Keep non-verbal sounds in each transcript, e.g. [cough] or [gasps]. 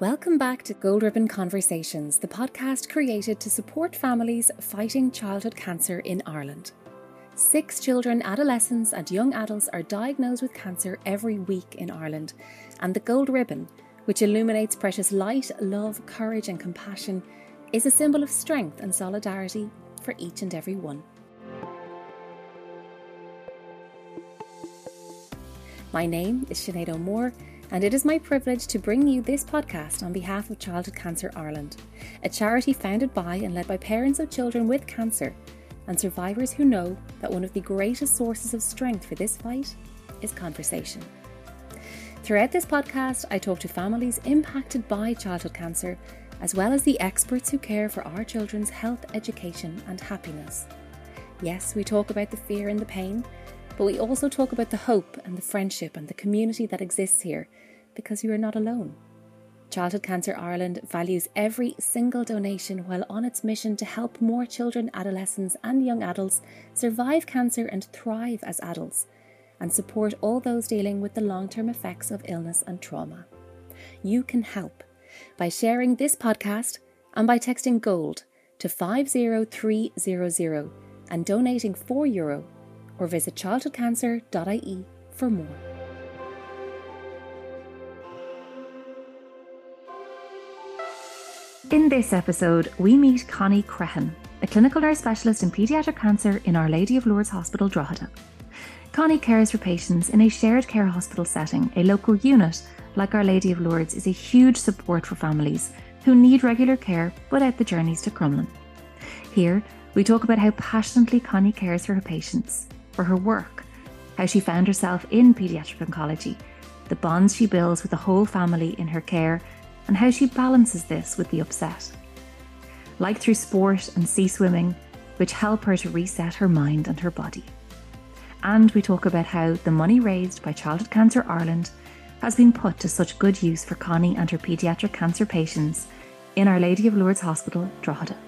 Welcome back to Gold Ribbon Conversations, the podcast created to support families fighting childhood cancer in Ireland. Six children, adolescents, and young adults are diagnosed with cancer every week in Ireland, and the Gold Ribbon, which illuminates precious light, love, courage, and compassion, is a symbol of strength and solidarity for each and every one. My name is Sinead O'Moore and it is my privilege to bring you this podcast on behalf of Childhood Cancer Ireland, a charity founded by and led by parents of children with cancer and survivors who know that one of the greatest sources of strength for this fight is conversation. Throughout this podcast, I talk to families impacted by childhood cancer, as well as the experts who care for our children's health, education, and happiness. Yes, we talk about the fear and the pain, but we also talk about the hope and the friendship and the community that exists here because you are not alone. Childhood Cancer Ireland values every single donation while on its mission to help more children, adolescents, and young adults survive cancer and thrive as adults, and support all those dealing with the long term effects of illness and trauma. You can help by sharing this podcast and by texting GOLD to 50300 and donating €4 Euro, or visit childhoodcancer.ie for more. In this episode, we meet Connie Crehan, a clinical nurse specialist in paediatric cancer in Our Lady of Lourdes Hospital, Drogheda. Connie cares for patients in a shared care hospital setting. A local unit like Our Lady of Lourdes is a huge support for families who need regular care without the journeys to Crumlin. Here, we talk about how passionately Connie cares for her patients, for her work, how she found herself in paediatric oncology, the bonds she builds with the whole family in her care, and how she balances this with the upset. Like through sport and sea swimming, which help her to reset her mind and her body. And we talk about how the money raised by Childhood Cancer Ireland has been put to such good use for Connie and her paediatric cancer patients in Our Lady of Lourdes Hospital, Drogheda.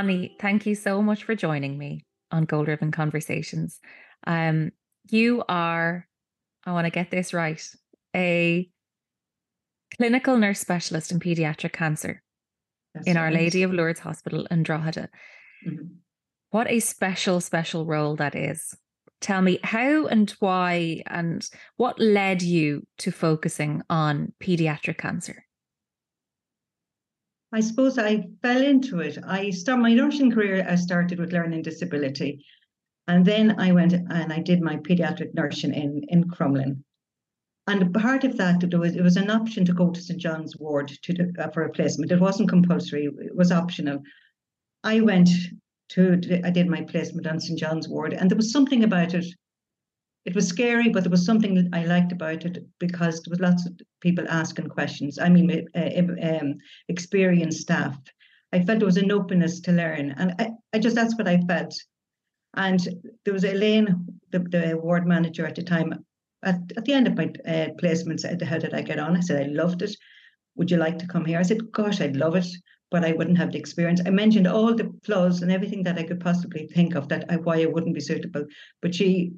Connie, thank you so much for joining me on Gold Ribbon Conversations. Um, you are, I want to get this right, a clinical nurse specialist in pediatric cancer That's in right. Our Lady of Lourdes Hospital in Drogheda. Mm-hmm. What a special, special role that is. Tell me how and why and what led you to focusing on pediatric cancer? I suppose I fell into it. I started my nursing career. I started with learning disability, and then I went and I did my pediatric nursing in in Crumlin. And part of that, it was, it was an option to go to St John's Ward to do, uh, for a placement. It wasn't compulsory; it was optional. I went to, to I did my placement on St John's Ward, and there was something about it it was scary, but there was something that I liked about it because there was lots of people asking questions. I mean, uh, um, experienced staff. I felt there was an openness to learn, and I, I just that's what I felt. And there was Elaine, the, the ward manager at the time. At, at the end of my uh, placement, said, "How did I get on?" I said, "I loved it. Would you like to come here?" I said, "Gosh, I'd love it." but I wouldn't have the experience. I mentioned all the flaws and everything that I could possibly think of that I, why I wouldn't be suitable. But she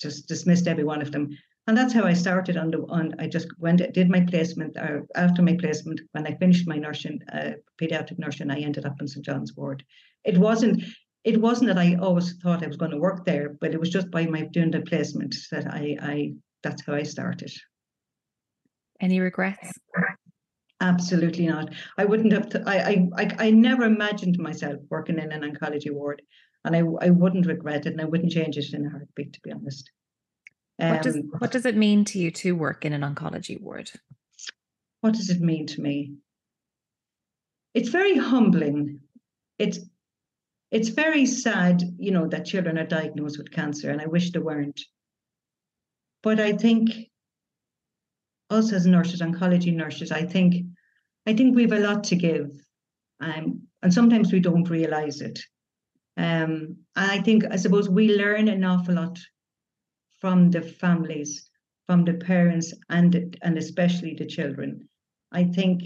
just dismissed every one of them. And that's how I started on the on. I just went did my placement or after my placement when I finished my nursing, uh, pediatric nursing, I ended up in St John's Ward. It wasn't it wasn't that I always thought I was going to work there, but it was just by my doing the placement that I I that's how I started. Any regrets? Absolutely not. I wouldn't have. To, I, I I never imagined myself working in an oncology ward and I, I wouldn't regret it and I wouldn't change it in a heartbeat, to be honest. Um, what, does, um, what does it mean to you to work in an oncology ward? What does it mean to me? It's very humbling. It's it's very sad, you know, that children are diagnosed with cancer, and I wish they weren't. But I think us as nurses, oncology nurses, I think I think we have a lot to give. Um, and sometimes we don't realize it. Um, and I think, I suppose, we learn an awful lot from the families, from the parents, and and especially the children. I think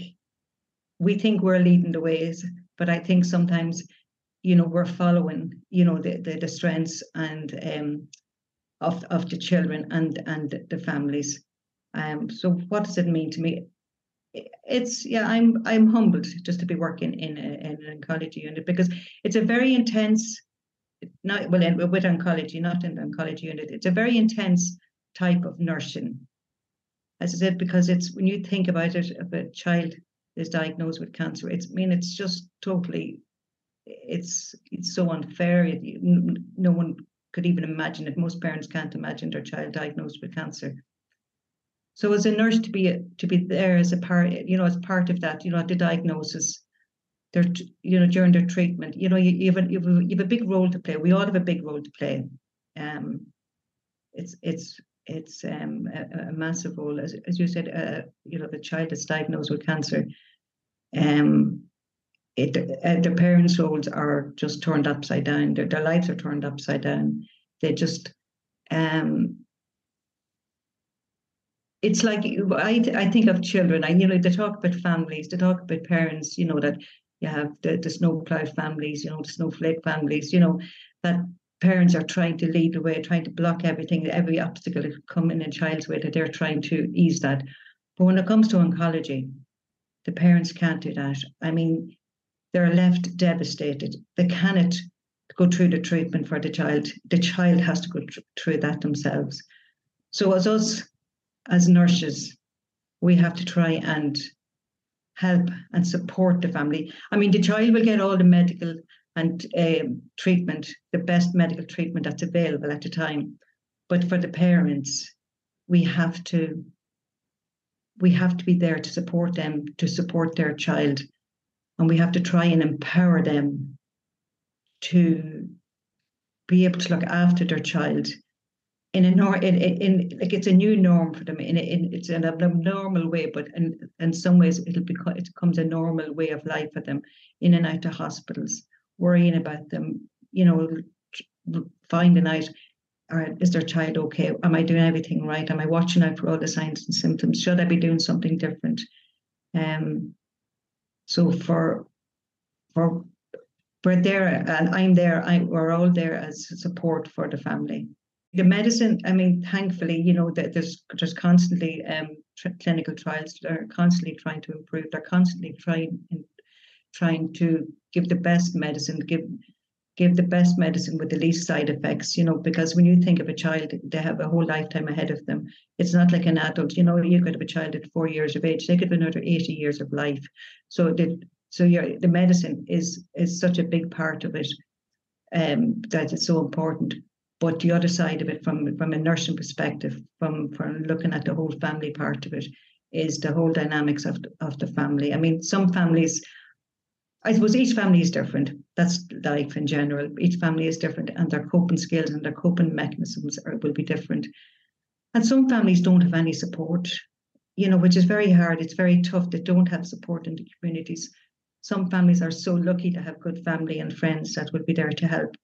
we think we're leading the ways, but I think sometimes, you know, we're following, you know, the the, the strengths and um, of of the children and and the families. Um, so what does it mean to me? It's yeah, I'm I'm humbled just to be working in, in an oncology unit because it's a very intense, not well with oncology, not in the oncology unit. It's a very intense type of nursing, as I said, because it's when you think about it, if a child is diagnosed with cancer, it's I mean it's just totally, it's it's so unfair. no one could even imagine it. Most parents can't imagine their child diagnosed with cancer. So as a nurse to be to be there as a part, you know, as part of that, you know, at the diagnosis, their you know during their treatment, you know, you, you have a, you have a, big role to play. We all have a big role to play. Um, it's it's it's um, a, a, massive role, as as you said. Uh, you know, the child is diagnosed with cancer. Um, it, uh, their parents' roles are just turned upside down. Their, their lives are turned upside down. They just, um, it's like I, I think of children. I you know they talk about families, they talk about parents. You know that you have the, the snowplow families, you know the snowflake families. You know that parents are trying to lead the way, trying to block everything, every obstacle that come in a child's way. That they're trying to ease that. But when it comes to oncology, the parents can't do that. I mean, they're left devastated. They cannot go through the treatment for the child. The child has to go through that themselves. So, as us, as nurses, we have to try and help and support the family. I mean, the child will get all the medical and um, treatment, the best medical treatment that's available at the time. But for the parents, we have to we have to be there to support them, to support their child and we have to try and empower them to be able to look after their child in a nor in, in, like it's a new norm for them in, in it's an abnormal way but in in some ways it'll become it becomes a normal way of life for them in and out of hospitals worrying about them you know finding out right, is their child okay? Am I doing everything right? Am I watching out for all the signs and symptoms? Should I be doing something different? Um, so for for we're there and I'm there. I, we're all there as support for the family. The medicine, I mean, thankfully, you know that there's there's constantly um, tr- clinical trials. They're constantly trying to improve. They're constantly trying trying to give the best medicine, give give the best medicine with the least side effects, you know, because when you think of a child, they have a whole lifetime ahead of them. It's not like an adult, you know, you could have a child at four years of age, they could have another 80 years of life. So the so your the medicine is is such a big part of it um, that it's so important. But the other side of it, from from a nursing perspective, from from looking at the whole family part of it, is the whole dynamics of of the family. I mean, some families I suppose each family is different. That's life in general. Each family is different, and their coping skills and their coping mechanisms are, will be different. And some families don't have any support, you know, which is very hard. It's very tough. They don't have support in the communities. Some families are so lucky to have good family and friends that will be there to help.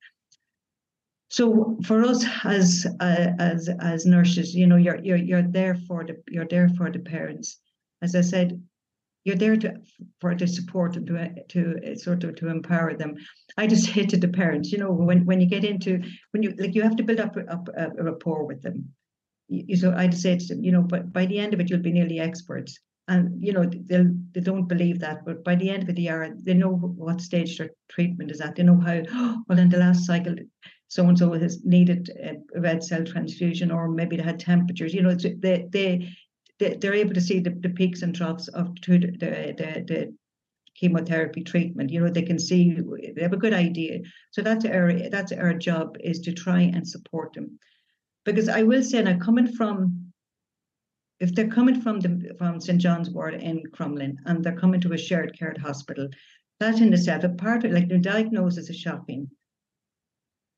So for us as uh, as as nurses, you know, you're you're you're there for the you're there for the parents. As I said, you're there to for the support and to to sort of to empower them. I just [laughs] hate to the parents, you know, when when you get into when you like you have to build up up a, rapport with them. You, so I'd say to them, you know, but by the end of it, you'll be nearly experts. And you know they they don't believe that, but by the end of the year, they know what stage their treatment is at. They know how. [gasps] Well, in the last cycle, so and so has needed a red cell transfusion, or maybe they had temperatures. You know, they they they're able to see the, the peaks and troughs of the, the, the chemotherapy treatment. You know, they can see they have a good idea. So that's our that's our job is to try and support them. Because I will say now coming from if they're coming from the from St. John's Ward in Crumlin and they're coming to a shared care hospital, that in itself, a part of like the diagnosis is shocking.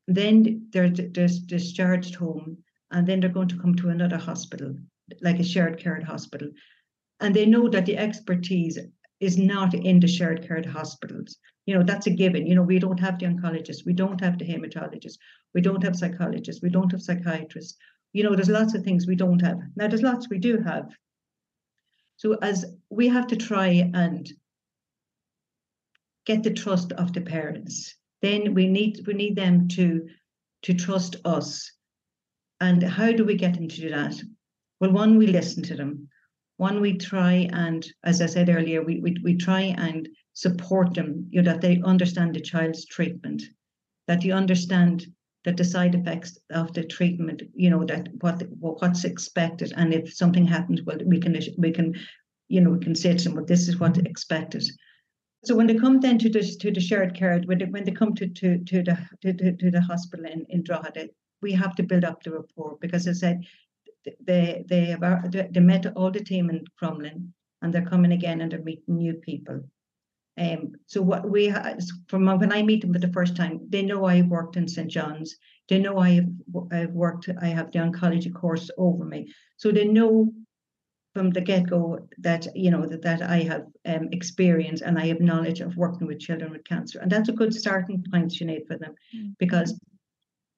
Then they're, they're discharged home and then they're going to come to another hospital like a shared care hospital. And they know that the expertise is not in the shared care hospitals. You know, that's a given. You know, we don't have the oncologists, we don't have the hematologists, we don't have psychologists, we don't have psychiatrists. You know, there's lots of things we don't have. Now, there's lots we do have. So, as we have to try and get the trust of the parents. Then we need we need them to to trust us. And how do we get them to do that? Well, one, we listen to them. One, we try and, as I said earlier, we we, we try and support them, you know, that they understand the child's treatment, that you understand that the side effects of the treatment, you know, that what what's expected, and if something happens, well, we can we can, you know, we can say to them, well, this is what expected. So when they come then to the to the shared care, when they, when they come to to to the to, to, the hospital in in Drogheda, we have to build up the rapport because as I said they they they met all the team in Crumlin and they're coming again and they're meeting new people. Um, so what we from when I meet them for the first time, they know I've worked in St John's. They know I've I've worked. I have the oncology course over me, so they know from the get go that you know that, that I have um, experience and I have knowledge of working with children with cancer, and that's a good starting point, Sinead, for them, mm-hmm. because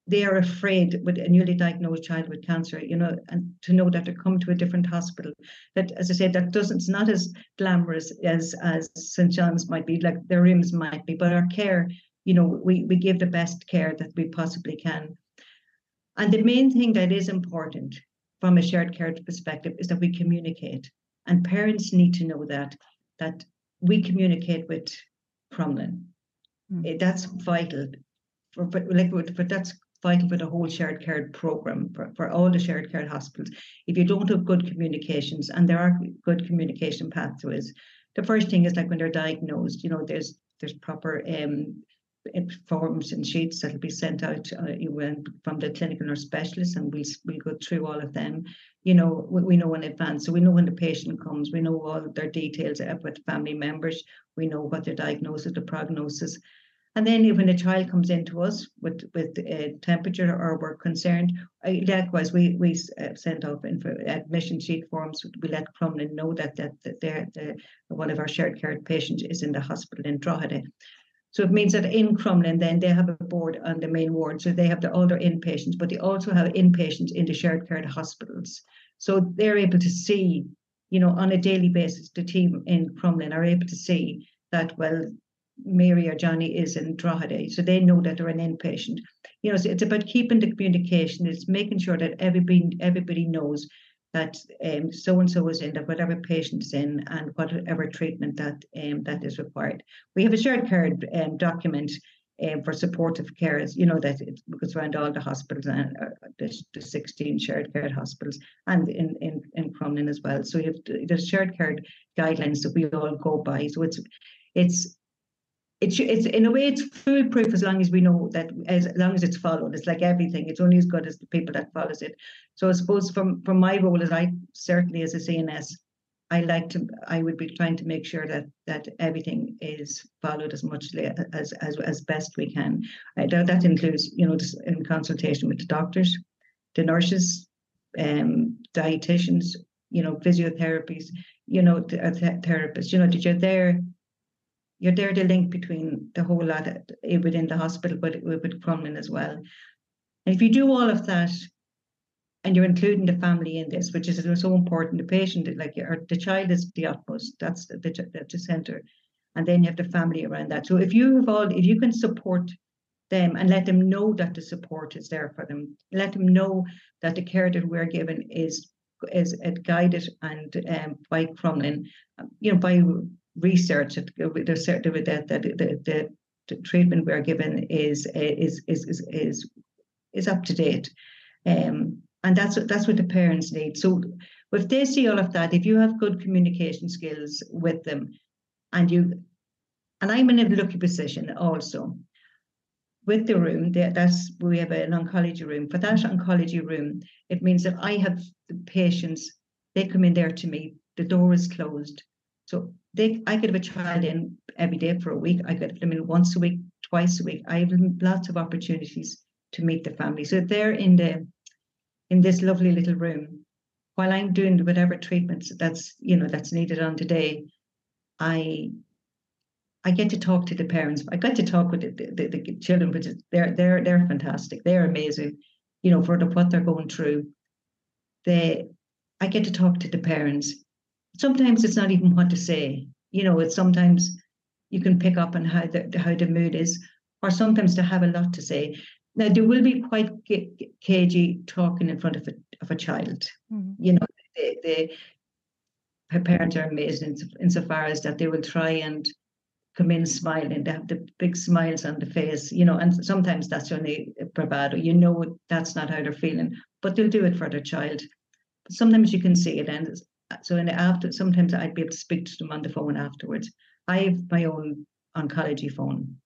they are afraid with a newly diagnosed child with cancer, you know, and to know that they come to a different hospital. That, as I said, that doesn't, it's not as glamorous as as St. John's might be, like their rooms might be, but our care, you know, we we give the best care that we possibly can. And the main thing that is important from a shared care perspective is that we communicate. And parents need to know that that we communicate with Crumlin. Mm. That's vital. For, but like but that's vital for the whole shared care program for, for all the shared care hospitals. If you don't have good communications, and there are good communication pathways, the first thing is like when they're diagnosed, you know, there's there's proper um, forms and sheets that'll be sent out uh, from the clinical nurse specialist, and we'll we'll go through all of them. You know, we, we know in advance, so we know when the patient comes, we know all their details with family members, we know what their diagnosis, the prognosis, and then when a child comes into us with with a temperature or we're concerned, likewise we we uh, send off info, admission sheet forms. We let Crumlin know that that, that they're, the, one of our shared care patients is in the hospital in Drogheda. So it means that in Crumlin, then they have a board on the main ward, so they have the, older inpatients, but they also have inpatients in the shared care hospitals. So they're able to see, you know, on a daily basis, the team in Crumlin are able to see that well Mary or Johnny is in Drogheda, so they know that they're an inpatient. You know, so it's about keeping the communication. It's making sure that everybody everybody knows that so and so is in, that whatever patient is in, and whatever treatment that um, that is required. We have a shared care um, document um, for supportive care, you know, that it goes around all the hospitals and uh, the, the 16 shared care hospitals and in, in, in Crumlin as well. So you have the shared care guidelines that we all go by. So it's it's it's it's in a way it's foolproof as long as we know that as long as it's followed. It's like everything; it's only as good as the people that follows it. So I suppose from from my role as I certainly as a CNS, I like to I would be trying to make sure that that everything is followed as much as as as best we can. I, that includes you know just in consultation with the doctors, the nurses, um, dietitians, you know physiotherapies, you know th- therapists. You know that you're there you're there the link between the whole lot eh, within the hospital, but with Crumlin as well. And if you do all of that, and you're including the family in this, which is so important, the patient, like or the child is the utmost. That's the, the, the center, and then you have the family around that. So if you have all, if you can support them and let them know that the support is there for them, let them know that the care that we're given is is guided and um, by Crumlin, you know, by research that that, that the, the, the treatment we're given is is is is is, is up to date. Um, and that's what that's what the parents need. So if they see all of that, if you have good communication skills with them, and you, and I'm in a lucky position also. With the room, that's we have an oncology room. For that oncology room, it means that I have the patients. They come in there to me. The door is closed. So they, I could have a child in every day for a week. I could have them in once a week, twice a week. I have lots of opportunities to meet the family. So they're in the in this lovely little room while I'm doing whatever treatments that's you know that's needed on today. I I get to talk to the parents. I get to talk with the, the, the children, which is they're they're they're fantastic. They're amazing, you know, for the, what they're going through. They I get to talk to the parents sometimes it's not even what to say. You know, it's sometimes you can pick up on how the how the mood is, or sometimes to have a lot to say. Now they will be quite cagey talking in front of a of a child. Mm-hmm. You know, they, they parents are amazing insofar as that they will try and come in smiling. They have the big smiles on the face, you know, and sometimes that's only bravado. You know that's not how they're feeling, but they'll do it for their child. But sometimes you can see it, and so in the after, sometimes I'd be able to speak to them on the phone afterwards. I have my own oncology phone.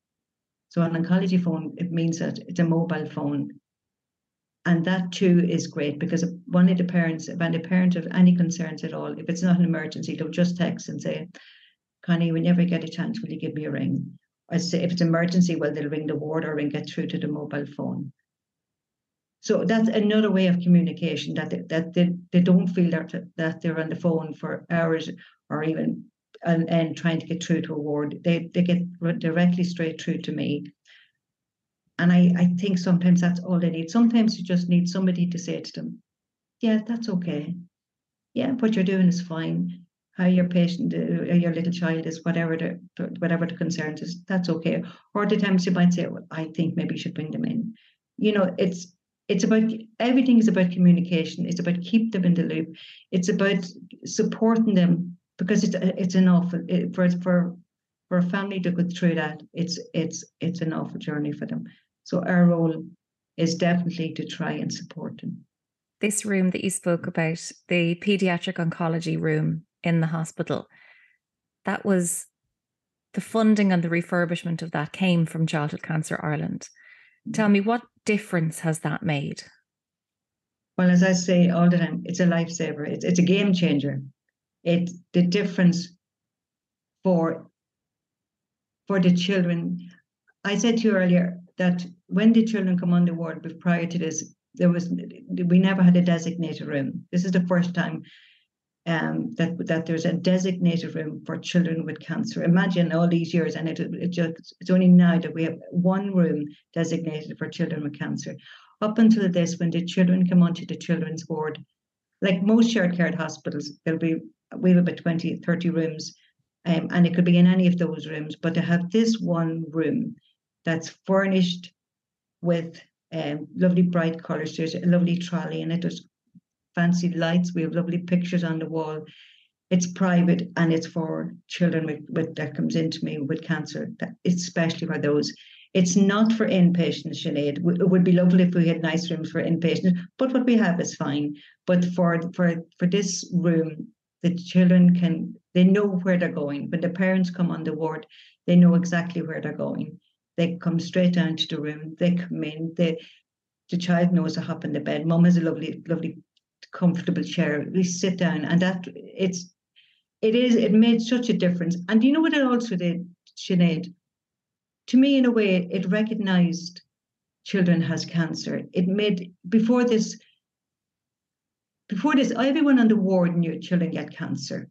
So an oncology phone, it means that it's a mobile phone. And that too is great because one of the parents, if any parent of any concerns at all, if it's not an emergency, they'll just text and say, Connie, whenever you get a chance, will you give me a ring? I say if it's emergency, well, they'll ring the ward or ring get through to the mobile phone. So that's another way of communication that they, that they, they don't feel that that they're on the phone for hours or even and, and trying to get through to a ward. They they get directly straight through to me. And I, I think sometimes that's all they need. Sometimes you just need somebody to say to them, Yeah, that's okay. Yeah, what you're doing is fine how your patient uh, your little child is, whatever the whatever the concern is, that's okay. Or the times you might say, well, I think maybe you should bring them in. You know, it's it's about everything is about communication. It's about keep them in the loop. It's about supporting them because it's it's an awful it, for for for a family to go through that. It's it's it's an awful journey for them. So our role is definitely to try and support them. This room that you spoke about, the pediatric oncology room, in the hospital. That was the funding and the refurbishment of that came from Childhood Cancer Ireland. Tell mm. me, what difference has that made? Well, as I say all the time, it's a lifesaver. It's it's a game changer. It's the difference for for the children. I said to you earlier that when the children come on the ward, but prior to this, there was we never had a designated room. This is the first time um, that that there's a designated room for children with cancer. Imagine all these years, and it, it just it's only now that we have one room designated for children with cancer. Up until this, when the children come onto the children's ward, like most shared care hospitals, there'll be we have about 20, 30 rooms, um, and it could be in any of those rooms. But to have this one room that's furnished with um, lovely bright colours, there's a lovely trolley in it. There's fancy lights. We have lovely pictures on the wall. It's private and it's for children with, with that comes into me with cancer. Especially for those. It's not for inpatients, Sinead. It would be lovely if we had nice rooms for inpatients, but what we have is fine. But for for for this room, the children can they know where they're going. When the parents come on the ward, they know exactly where they're going. They come straight down to the room. They come in. They the child knows to hop in the bed. Mum has a lovely, lovely comfortable chair. We sit down, and that it's it is it made such a difference. And you know what it also did, Sinead? To me, in a way, it recognized children has cancer. It made before this before this, everyone on the ward knew children get cancer.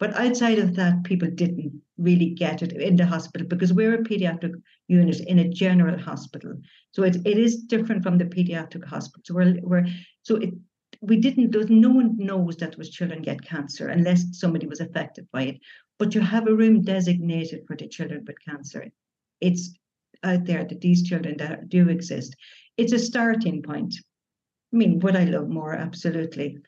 But outside of that, people didn't really get it in the hospital because we're a pediatric unit in a general hospital. So it, it is different from the pediatric hospital. So we're, we're so it we didn't, there's no one knows that was children get cancer unless somebody was affected by it. But you have a room designated for the children with cancer. It's out there that these children that do exist. It's a starting point. I mean, would I love more? Absolutely.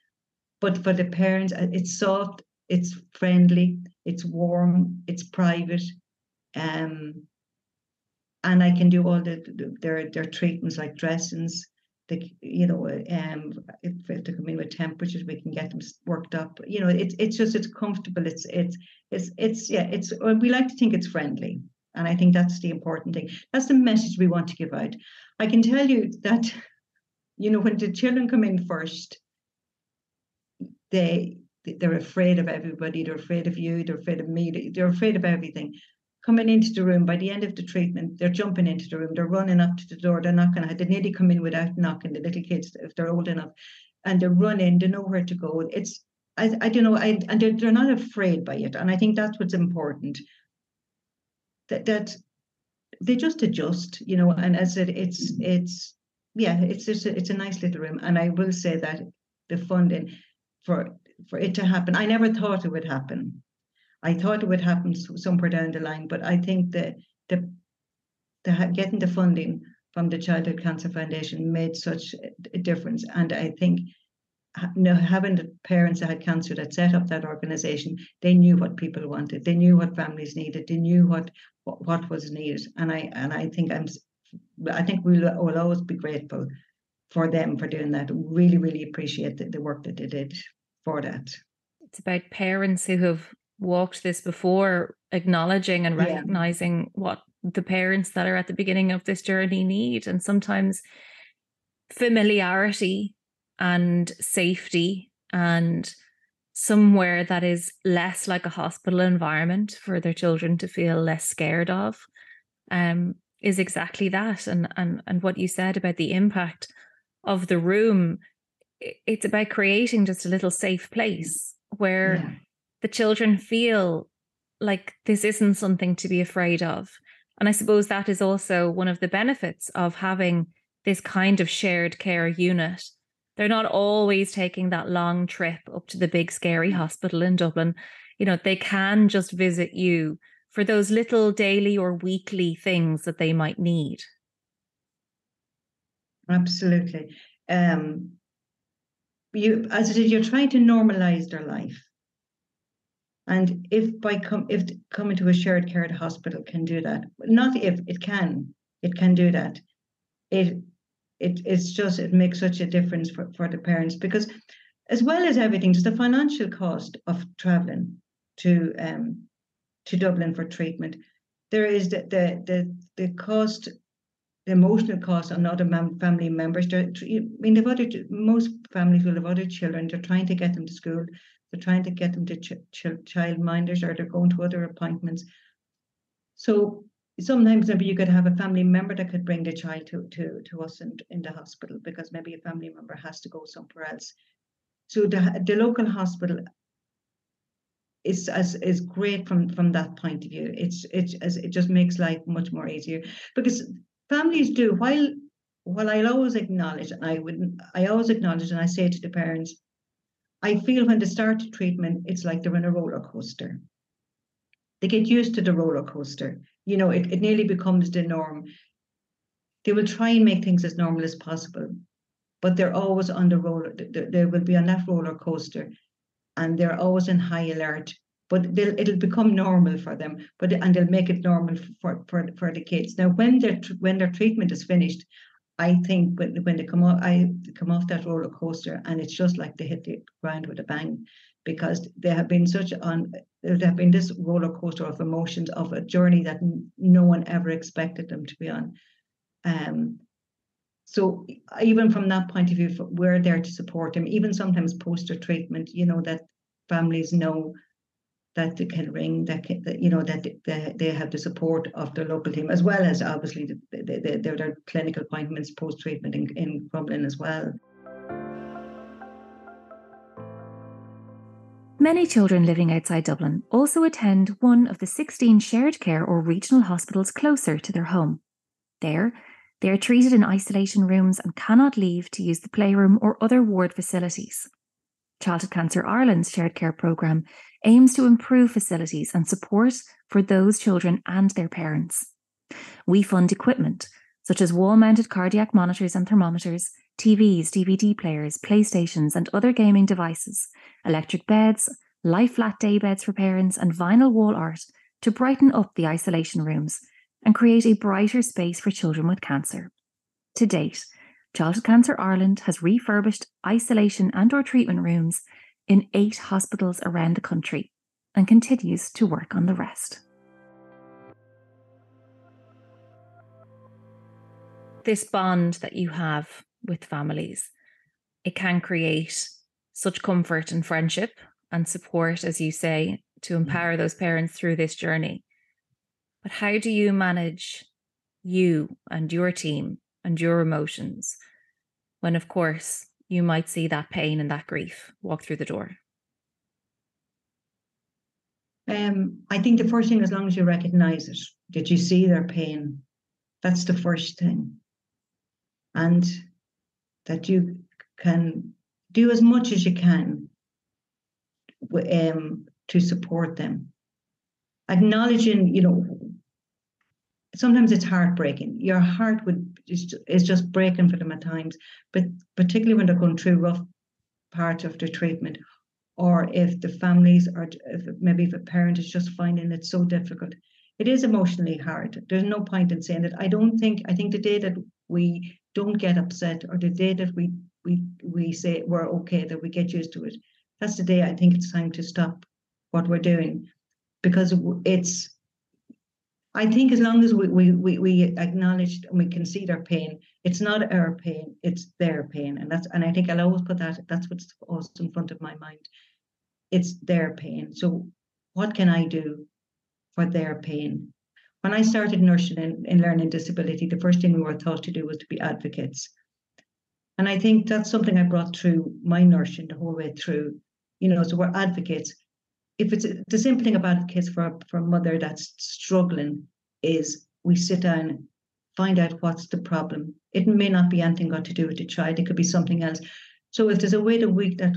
But for the parents, uh, it's soft, it's friendly, it's warm, it's private. Um, and I can do all the, their their treatments like dressings, the you know um if they come in with temperatures we can get them worked up. You know it's it's just it's comfortable. It's it's it's it's yeah it's we like to think it's friendly and i think that's the important thing. That's the message we want to give out. I can tell you that [laughs] you know when the children come in first they they're afraid of everybody. They're afraid of you. They're afraid of me. They're afraid of everything coming into the room by the end of the treatment, they're jumping into the room, they're running up to the door, they're knocking. they nearly come in without knocking, the little kids, if they're old enough, and they run in, they know where to go. It's, I, I don't know, I, and they're, they're not afraid by it. And I think that's what's important. That, that they just adjust, you know, and as it, it's, it's, yeah, it's just, a, it's a nice little room. And I will say that the funding for, for it to happen, I never thought it would happen I thought it would happen somewhere down the line, but I think that the, the getting the funding from the Childhood Cancer Foundation made such a difference. And I think know, having the parents that had cancer that set up that organization, they knew what people wanted, they knew what families needed, they knew what what, what was needed. And I and I think I'm I think we'll, will always be grateful for them for doing that. Really, really appreciate the, the work that they did for that. It's about parents who have walked this before, acknowledging and recognizing yeah. what the parents that are at the beginning of this journey need. And sometimes familiarity and safety and somewhere that is less like a hospital environment for their children to feel less scared of um, is exactly that. And, and, and what you said about the impact of the room, it's about creating just a little safe place where yeah. The children feel like this isn't something to be afraid of. And I suppose that is also one of the benefits of having this kind of shared care unit. They're not always taking that long trip up to the big scary hospital in Dublin. You know, they can just visit you for those little daily or weekly things that they might need. Absolutely. Um, you, as I said, you're trying to normalize their life. And if by come if coming to a shared care hospital can do that, not if it can, it can do that. It it it's just it makes such a difference for, for the parents because as well as everything, just the financial cost of traveling to um to Dublin for treatment. There is the the the, the cost the emotional cost on other mem- family members. They're, I mean, they've other, most families will have other children. They're trying to get them to school. They're trying to get them to ch- ch- child minders or they're going to other appointments. So sometimes maybe you could have a family member that could bring the child to, to, to us in, in the hospital because maybe a family member has to go somewhere else. So the, the local hospital is as is great from from that point of view. It's it's it just makes life much more easier because families do while while I'll always acknowledge and I would I always acknowledge and I say to the parents I feel when they start treatment, it's like they're in a roller coaster. They get used to the roller coaster. You know, it, it nearly becomes the norm. They will try and make things as normal as possible, but they're always on the roller. They, they will be on that roller coaster, and they're always in high alert. But it'll become normal for them. But and they'll make it normal for for, for the kids. Now, when their when their treatment is finished, I think when, when they come off, I come off that roller coaster, and it's just like they hit the ground with a bang, because they have been such on, there have been this roller coaster of emotions of a journey that no one ever expected them to be on. Um, so even from that point of view, we're there to support them. Even sometimes post treatment, you know that families know that they can ring, that, can, that you know that they, they have the support of their local team, as well as obviously the, the, the, their, their clinical appointments post treatment in, in Crumlin as well. Many children living outside Dublin also attend one of the 16 shared care or regional hospitals closer to their home. There, they are treated in isolation rooms and cannot leave to use the playroom or other ward facilities. Childhood Cancer Ireland's shared care programme aims to improve facilities and support for those children and their parents. We fund equipment such as wall mounted cardiac monitors and thermometers, TVs, DVD players, PlayStations, and other gaming devices, electric beds, lie flat day beds for parents, and vinyl wall art to brighten up the isolation rooms and create a brighter space for children with cancer. To date, Childhood Cancer Ireland has refurbished isolation and or treatment rooms in eight hospitals around the country and continues to work on the rest. This bond that you have with families, it can create such comfort and friendship and support, as you say, to mm. empower those parents through this journey. But how do you manage you and your team and your emotions when, of course, you might see that pain and that grief walk through the door? Um, I think the first thing, as long as you recognize it, did you see their pain, that's the first thing. And that you can do as much as you can um, to support them. acknowledging, you know, sometimes it's heartbreaking. Your heart would is, is just breaking for them at times, but particularly when they're going through rough parts of their treatment, or if the families are, if maybe if a parent is just finding it so difficult, it is emotionally hard. There's no point in saying that. I don't think. I think the day that we don't get upset, or the day that we we we say we're okay, that we get used to it, that's the day I think it's time to stop what we're doing, because it's I think as long as we, we, we, we acknowledge and we concede their pain, it's not our pain, it's their pain. And that's and I think I'll always put that, that's what's always in front of my mind. It's their pain. So what can I do for their pain? When I started nursing in, in learning disability, the first thing we were taught to do was to be advocates. And I think that's something I brought through my nursing the whole way through. You know, so we're advocates if it's the simple thing about kids for for a mother that's struggling is we sit down, find out what's the problem. It may not be anything got to do with the child. It could be something else. So if there's a way that we that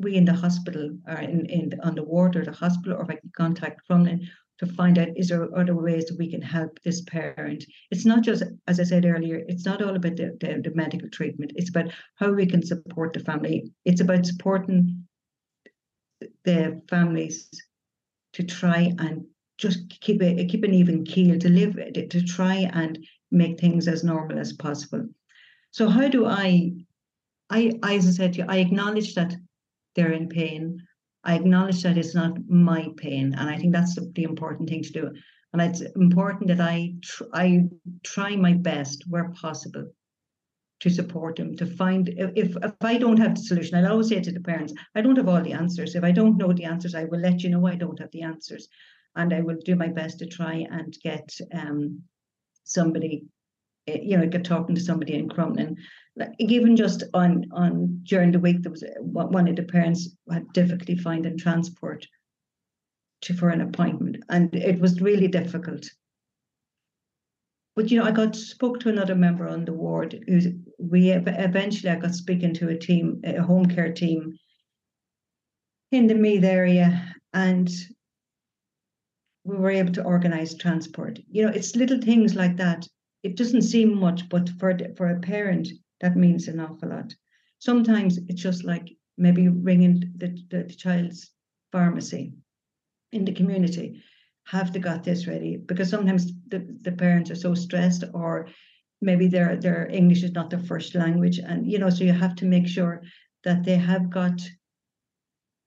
we in the hospital or in, in on the ward or the hospital or if I can contact Crumlin to find out is there other ways that we can help this parent. It's not just, as I said earlier, it's not all about the, the, the medical treatment. It's about how we can support the family. It's about supporting the families to try and just keep a keep an even keel to live it to try and make things as normal as possible. So how do I I as I said to you, I acknowledge that they're in pain. I acknowledge that it's not my pain, and I think that's the, the important thing to do. And it's important that I tr- I try my best where possible to support them to find if if I don't have the solution, I'll always say to the parents, I don't have all the answers. If I don't know the answers, I will let you know I don't have the answers, and I will do my best to try and get um, somebody, eh, you know, get talking to somebody in Crumlin. Like, even just on on during the week, there was one of the parents had difficulty finding transport to for an appointment, and it was really difficult but you know, I got spoke to another member on the ward. Who's we eventually I got speaking to a team, a home care team in the Meath area, and we were able to organise transport. You know, it's little things like that. It doesn't seem much, but for for a parent, that means an awful lot. Sometimes it's just like maybe ringing the, the, the child's pharmacy in the community have they got this ready? Because sometimes the, the parents are so stressed or maybe their their English is not their first language. And you know, so you have to make sure that they have got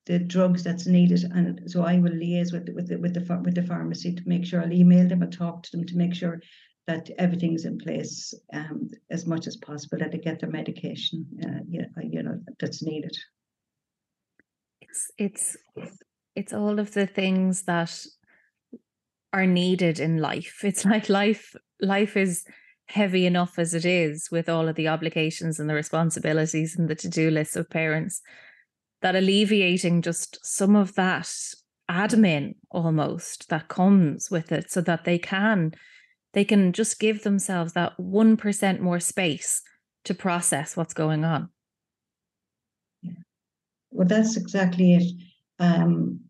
the drugs that's needed. And so I will liaise with with the, with the with the pharmacy to make sure I'll email them and talk to them to make sure that everything's in place um, as much as possible that they get their medication, uh, you, you know, that's needed. It's it's it's all of the things that are needed in life. [laughs] It's like life life is heavy enough as it is with all of the obligations and the responsibilities and the to-do lists of parents that alleviating just some of that admin almost that comes with it so that they can they can just give themselves that 1% more space to process what's going on. Yeah. Well, that's exactly it. Um,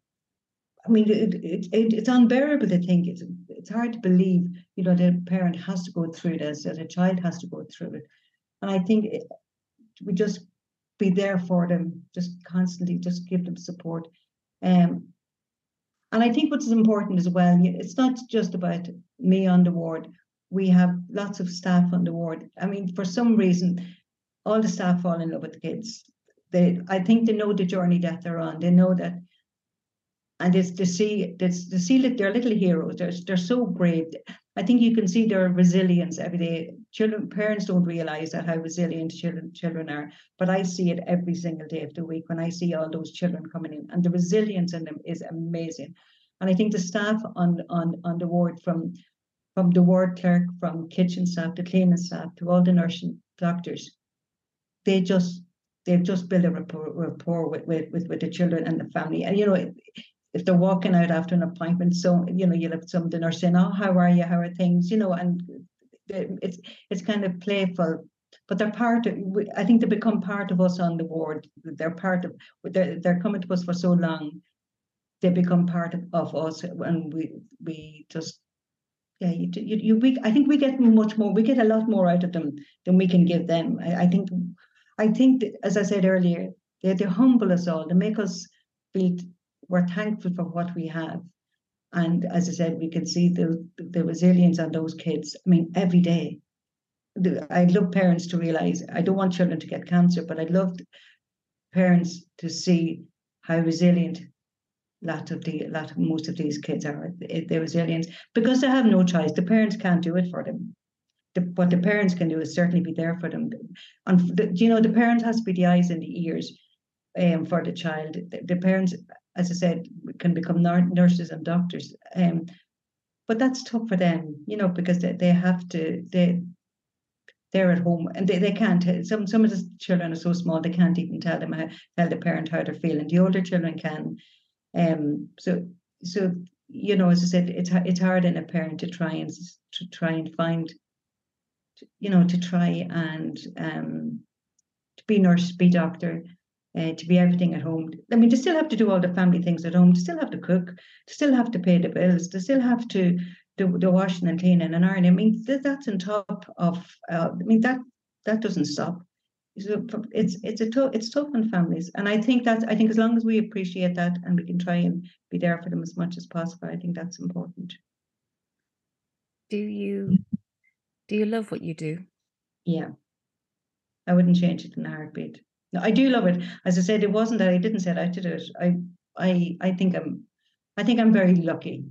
I mean, it, it, it, it's unbearable to think. It's it's hard to believe, you know, that a parent has to go through this, that a child has to go through it. And I think it, we just be there for them, just constantly, just give them support. Um, and I think what's important as well, it's not just about me on the ward. We have lots of staff on the ward. I mean, for some reason, all the staff fall in love with the kids. They, I think they know the journey that they're on. They know that and it's to see it's to see that they're little heroes. They're they're so brave. I think you can see their resilience every day. Children, parents don't realize that how resilient children children are, but I see it every single day of the week when I see all those children coming in, and the resilience in them is amazing. And I think the staff on on on the ward from from the ward clerk, from kitchen staff, the cleaning staff, to all the nursing doctors, they just they've just built a rapport, rapport with, with, with, with the children and the family. And you know, if they're walking out after an appointment, so you know, you'll have some dinner saying, "Oh, how are you? How are things?" You know, and it's it's kind of playful, but they're part of. I think they become part of us on the ward. They're part of. They're they're coming to us for so long they become part of, of us, and we we just yeah, you, you, you we I think we get much more. We get a lot more out of them than we can give them. I, I think, I think as I said earlier, they they humble us all. They make us feel we're thankful for what we have. And as I said, we can see the the resilience on those kids. I mean, every day. I'd love parents to realize I don't want children to get cancer, but I'd love parents to see how resilient lot of the lot of most of these kids are eh, they're resilient because they have no choice. The parents can't do it for them. The, what the parents can do is certainly be there for them. And the, you know, the parent has to be the eyes and the ears um, for the child. The, parents, as I said, can become nurses and doctors. Um, but that's tough for them, you know, because they, they have to they they're at home and they, they can't some some of the children are so small they can't even tell them how tell the parent how they're feeling. The older children can um, so so you know, as I said, it's it's hard in a parent to try and to try and find, you know, to try and um, to be nurse, be doctor, uh, to be everything at home. I mean, to still have to do all the family things at home, to still have to cook, to still have to pay the bills, to still have to do the washing and cleaning and ironing. I mean, that's on top of. Uh, I mean, that that doesn't stop. So it's it's a tough it's tough on families. And i think that's i think as long as we appreciate that and we can try and be there for them as much as possible i think that's important. Do you do you love what you do? Yeah. I wouldn't change it in a heartbeat i do love it. As i said it wasn't that i didn't set out to do it. I i i think i'm i think i'm very lucky.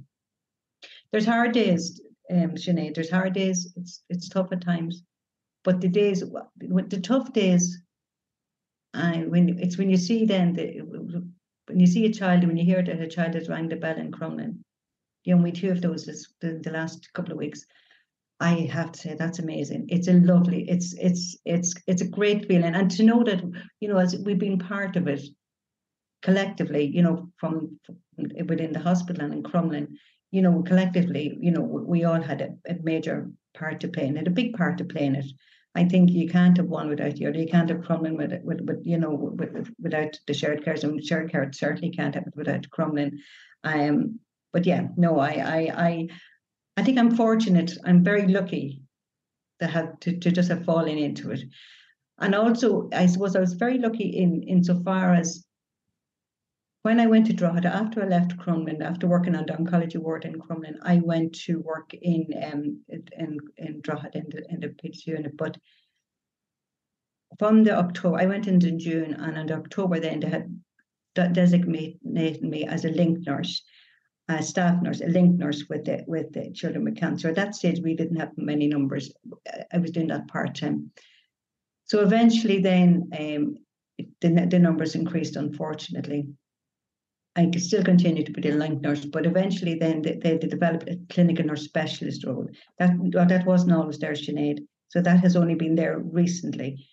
There's hard days um Sinead, there's hard days. It's it's tough at times. But the days, the tough days, and when it's when you see then the when you see a child, when you hear that a child has rang the bell in Crumlin, you know, we two of those this, the, the last couple of weeks. I have to say that's amazing. It's a lovely, it's it's it's it's a great feeling, and to know that you know as we've been part of it collectively, you know, from, from within the hospital and in Crumlin, you know, collectively, you know, we all had a, a major part to play in it, a big part to play in it. I think you can't have one without the other. You can't have Crumlin with, with, with you know, with, without the shared care. And shared care certainly can't have it without Crumlin. Um, but yeah, no, I, I, I, I think I'm fortunate. I'm very lucky to have to, to just have fallen into it. And also, I suppose I was very lucky in insofar as when I went to Drogheda, after I left Crumlin, after working on the oncology ward in Crumlin, I went to work in um in in Drogheda in the in the PICS unit. But from the October, I went in in June, and in October then they had designated me as a link nurse, a staff nurse, a link nurse with the with the children with cancer. At that stage, we didn't have many numbers. I was doing that part time. So eventually, then um, the the numbers increased, unfortunately. I could still continue to be the link nurse, but eventually then they, they, developed a clinical nurse specialist role. That that wasn't always there, Sinead. So that has only been there recently.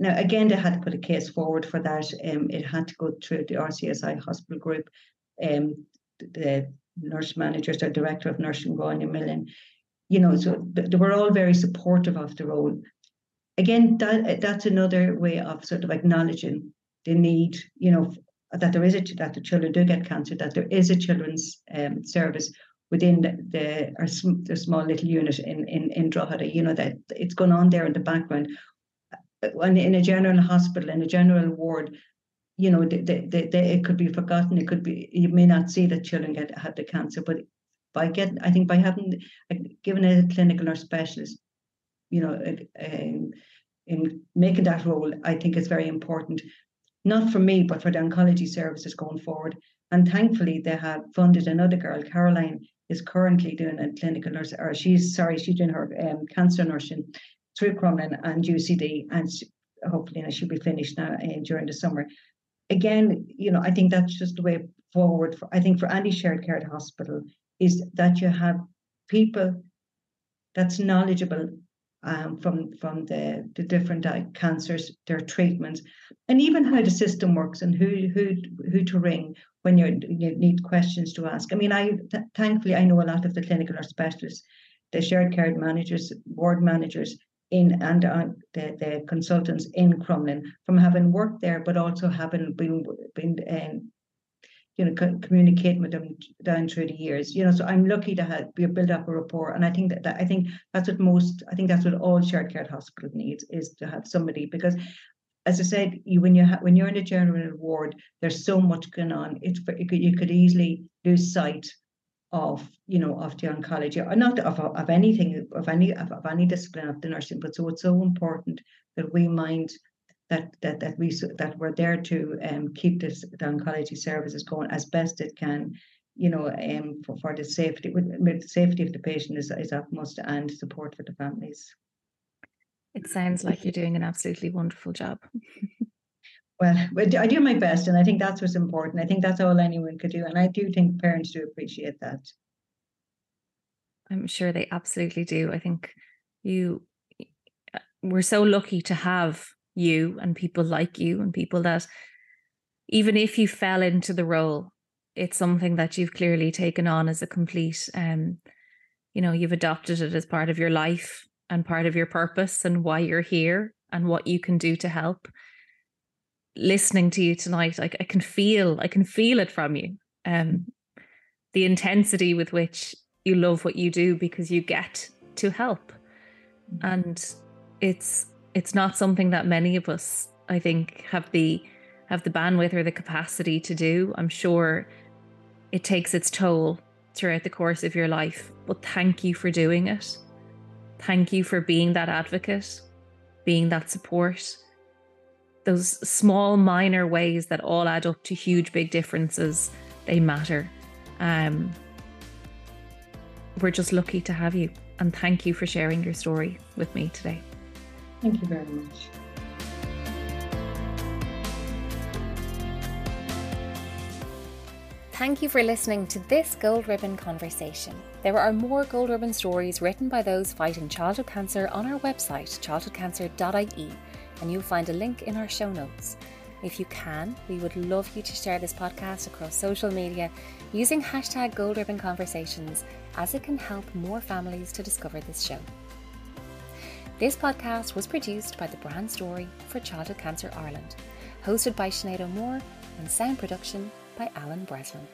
Now, again, they had to put a case forward for that. Um, it had to go through the RCSI hospital group. Um, the nurse managers or director of nursing, Grania Millen, you know, so they were all very supportive of the role. Again, that that's another way of sort of acknowledging the need, you know, that there is a that the children do get cancer, that there is a children's um, service within the, the our the small little unit in in in Drogheda. You know that it's going on there in the background. When in a general hospital, in a general ward, you know, the, the, the, it could be forgotten. It could be you may not see that children get had the cancer, but by getting, I think by having given a clinical nurse specialist, you know, in, in making that role, I think is very important not for me, but for the oncology services going forward. And thankfully, they have funded another girl, Caroline, is currently doing a clinical nurse, or she's sorry, she's doing her um, cancer nursing through Crumlin and UCD, and she, hopefully she'll be finished now uh, during the summer. Again, you know, I think that's just the way forward. For, I think for any shared care hospital is that you have people that's knowledgeable um, from from the, the different uh, cancers, their treatments, and even how the system works and who who who to ring when you need questions to ask. I mean, I th- thankfully I know a lot of the clinical nurse specialists, the shared care managers, ward managers in and uh, the the consultants in Crumlin from having worked there, but also having been been um, you know, communicating with them down through the years. You know, so I'm lucky to have be build up a rapport, and I think that, that I think that's what most I think that's what all shared care hospital needs is to have somebody because. As I said, you when you ha- when you're in a general ward, there's so much going on. It's could, you could easily lose sight of you know of the oncology or not of, of anything of any of, of any discipline of the nursing but so it's so important that we mind that that that we that we're there to um, keep this the oncology services going as best it can you know um, for, for the safety with, the safety of the patient is, is utmost and support for the families. It sounds like you're doing an absolutely wonderful job [laughs] well i do my best and i think that's what's important. I think that's all anyone could do and i do think parents do appreciate that. I'm sure they absolutely do. I think you we're so lucky to have you and people like you and people that even if you fell into the role it's something that you've clearly taken on as a complete um you know you've adopted it as part of your life and part of your purpose and why you're here and what you can do to help listening to you tonight like I can feel I can feel it from you um the intensity with which you love what you do because you get to help mm-hmm. and it's it's not something that many of us, I think, have the have the bandwidth or the capacity to do. I'm sure it takes its toll throughout the course of your life, but thank you for doing it. Thank you for being that advocate, being that support. Those small, minor ways that all add up to huge, big differences, they matter. Um, we're just lucky to have you. And thank you for sharing your story with me today. Thank you very much. Thank you for listening to this Gold Ribbon conversation. There are more Gold Ribbon stories written by those fighting childhood cancer on our website, childhoodcancer.ie, and you'll find a link in our show notes. If you can, we would love you to share this podcast across social media using hashtag Gold Ribbon Conversations, as it can help more families to discover this show. This podcast was produced by the Brand Story for Childhood Cancer Ireland, hosted by Sinead O'Moore, and sound production by Alan Breslin.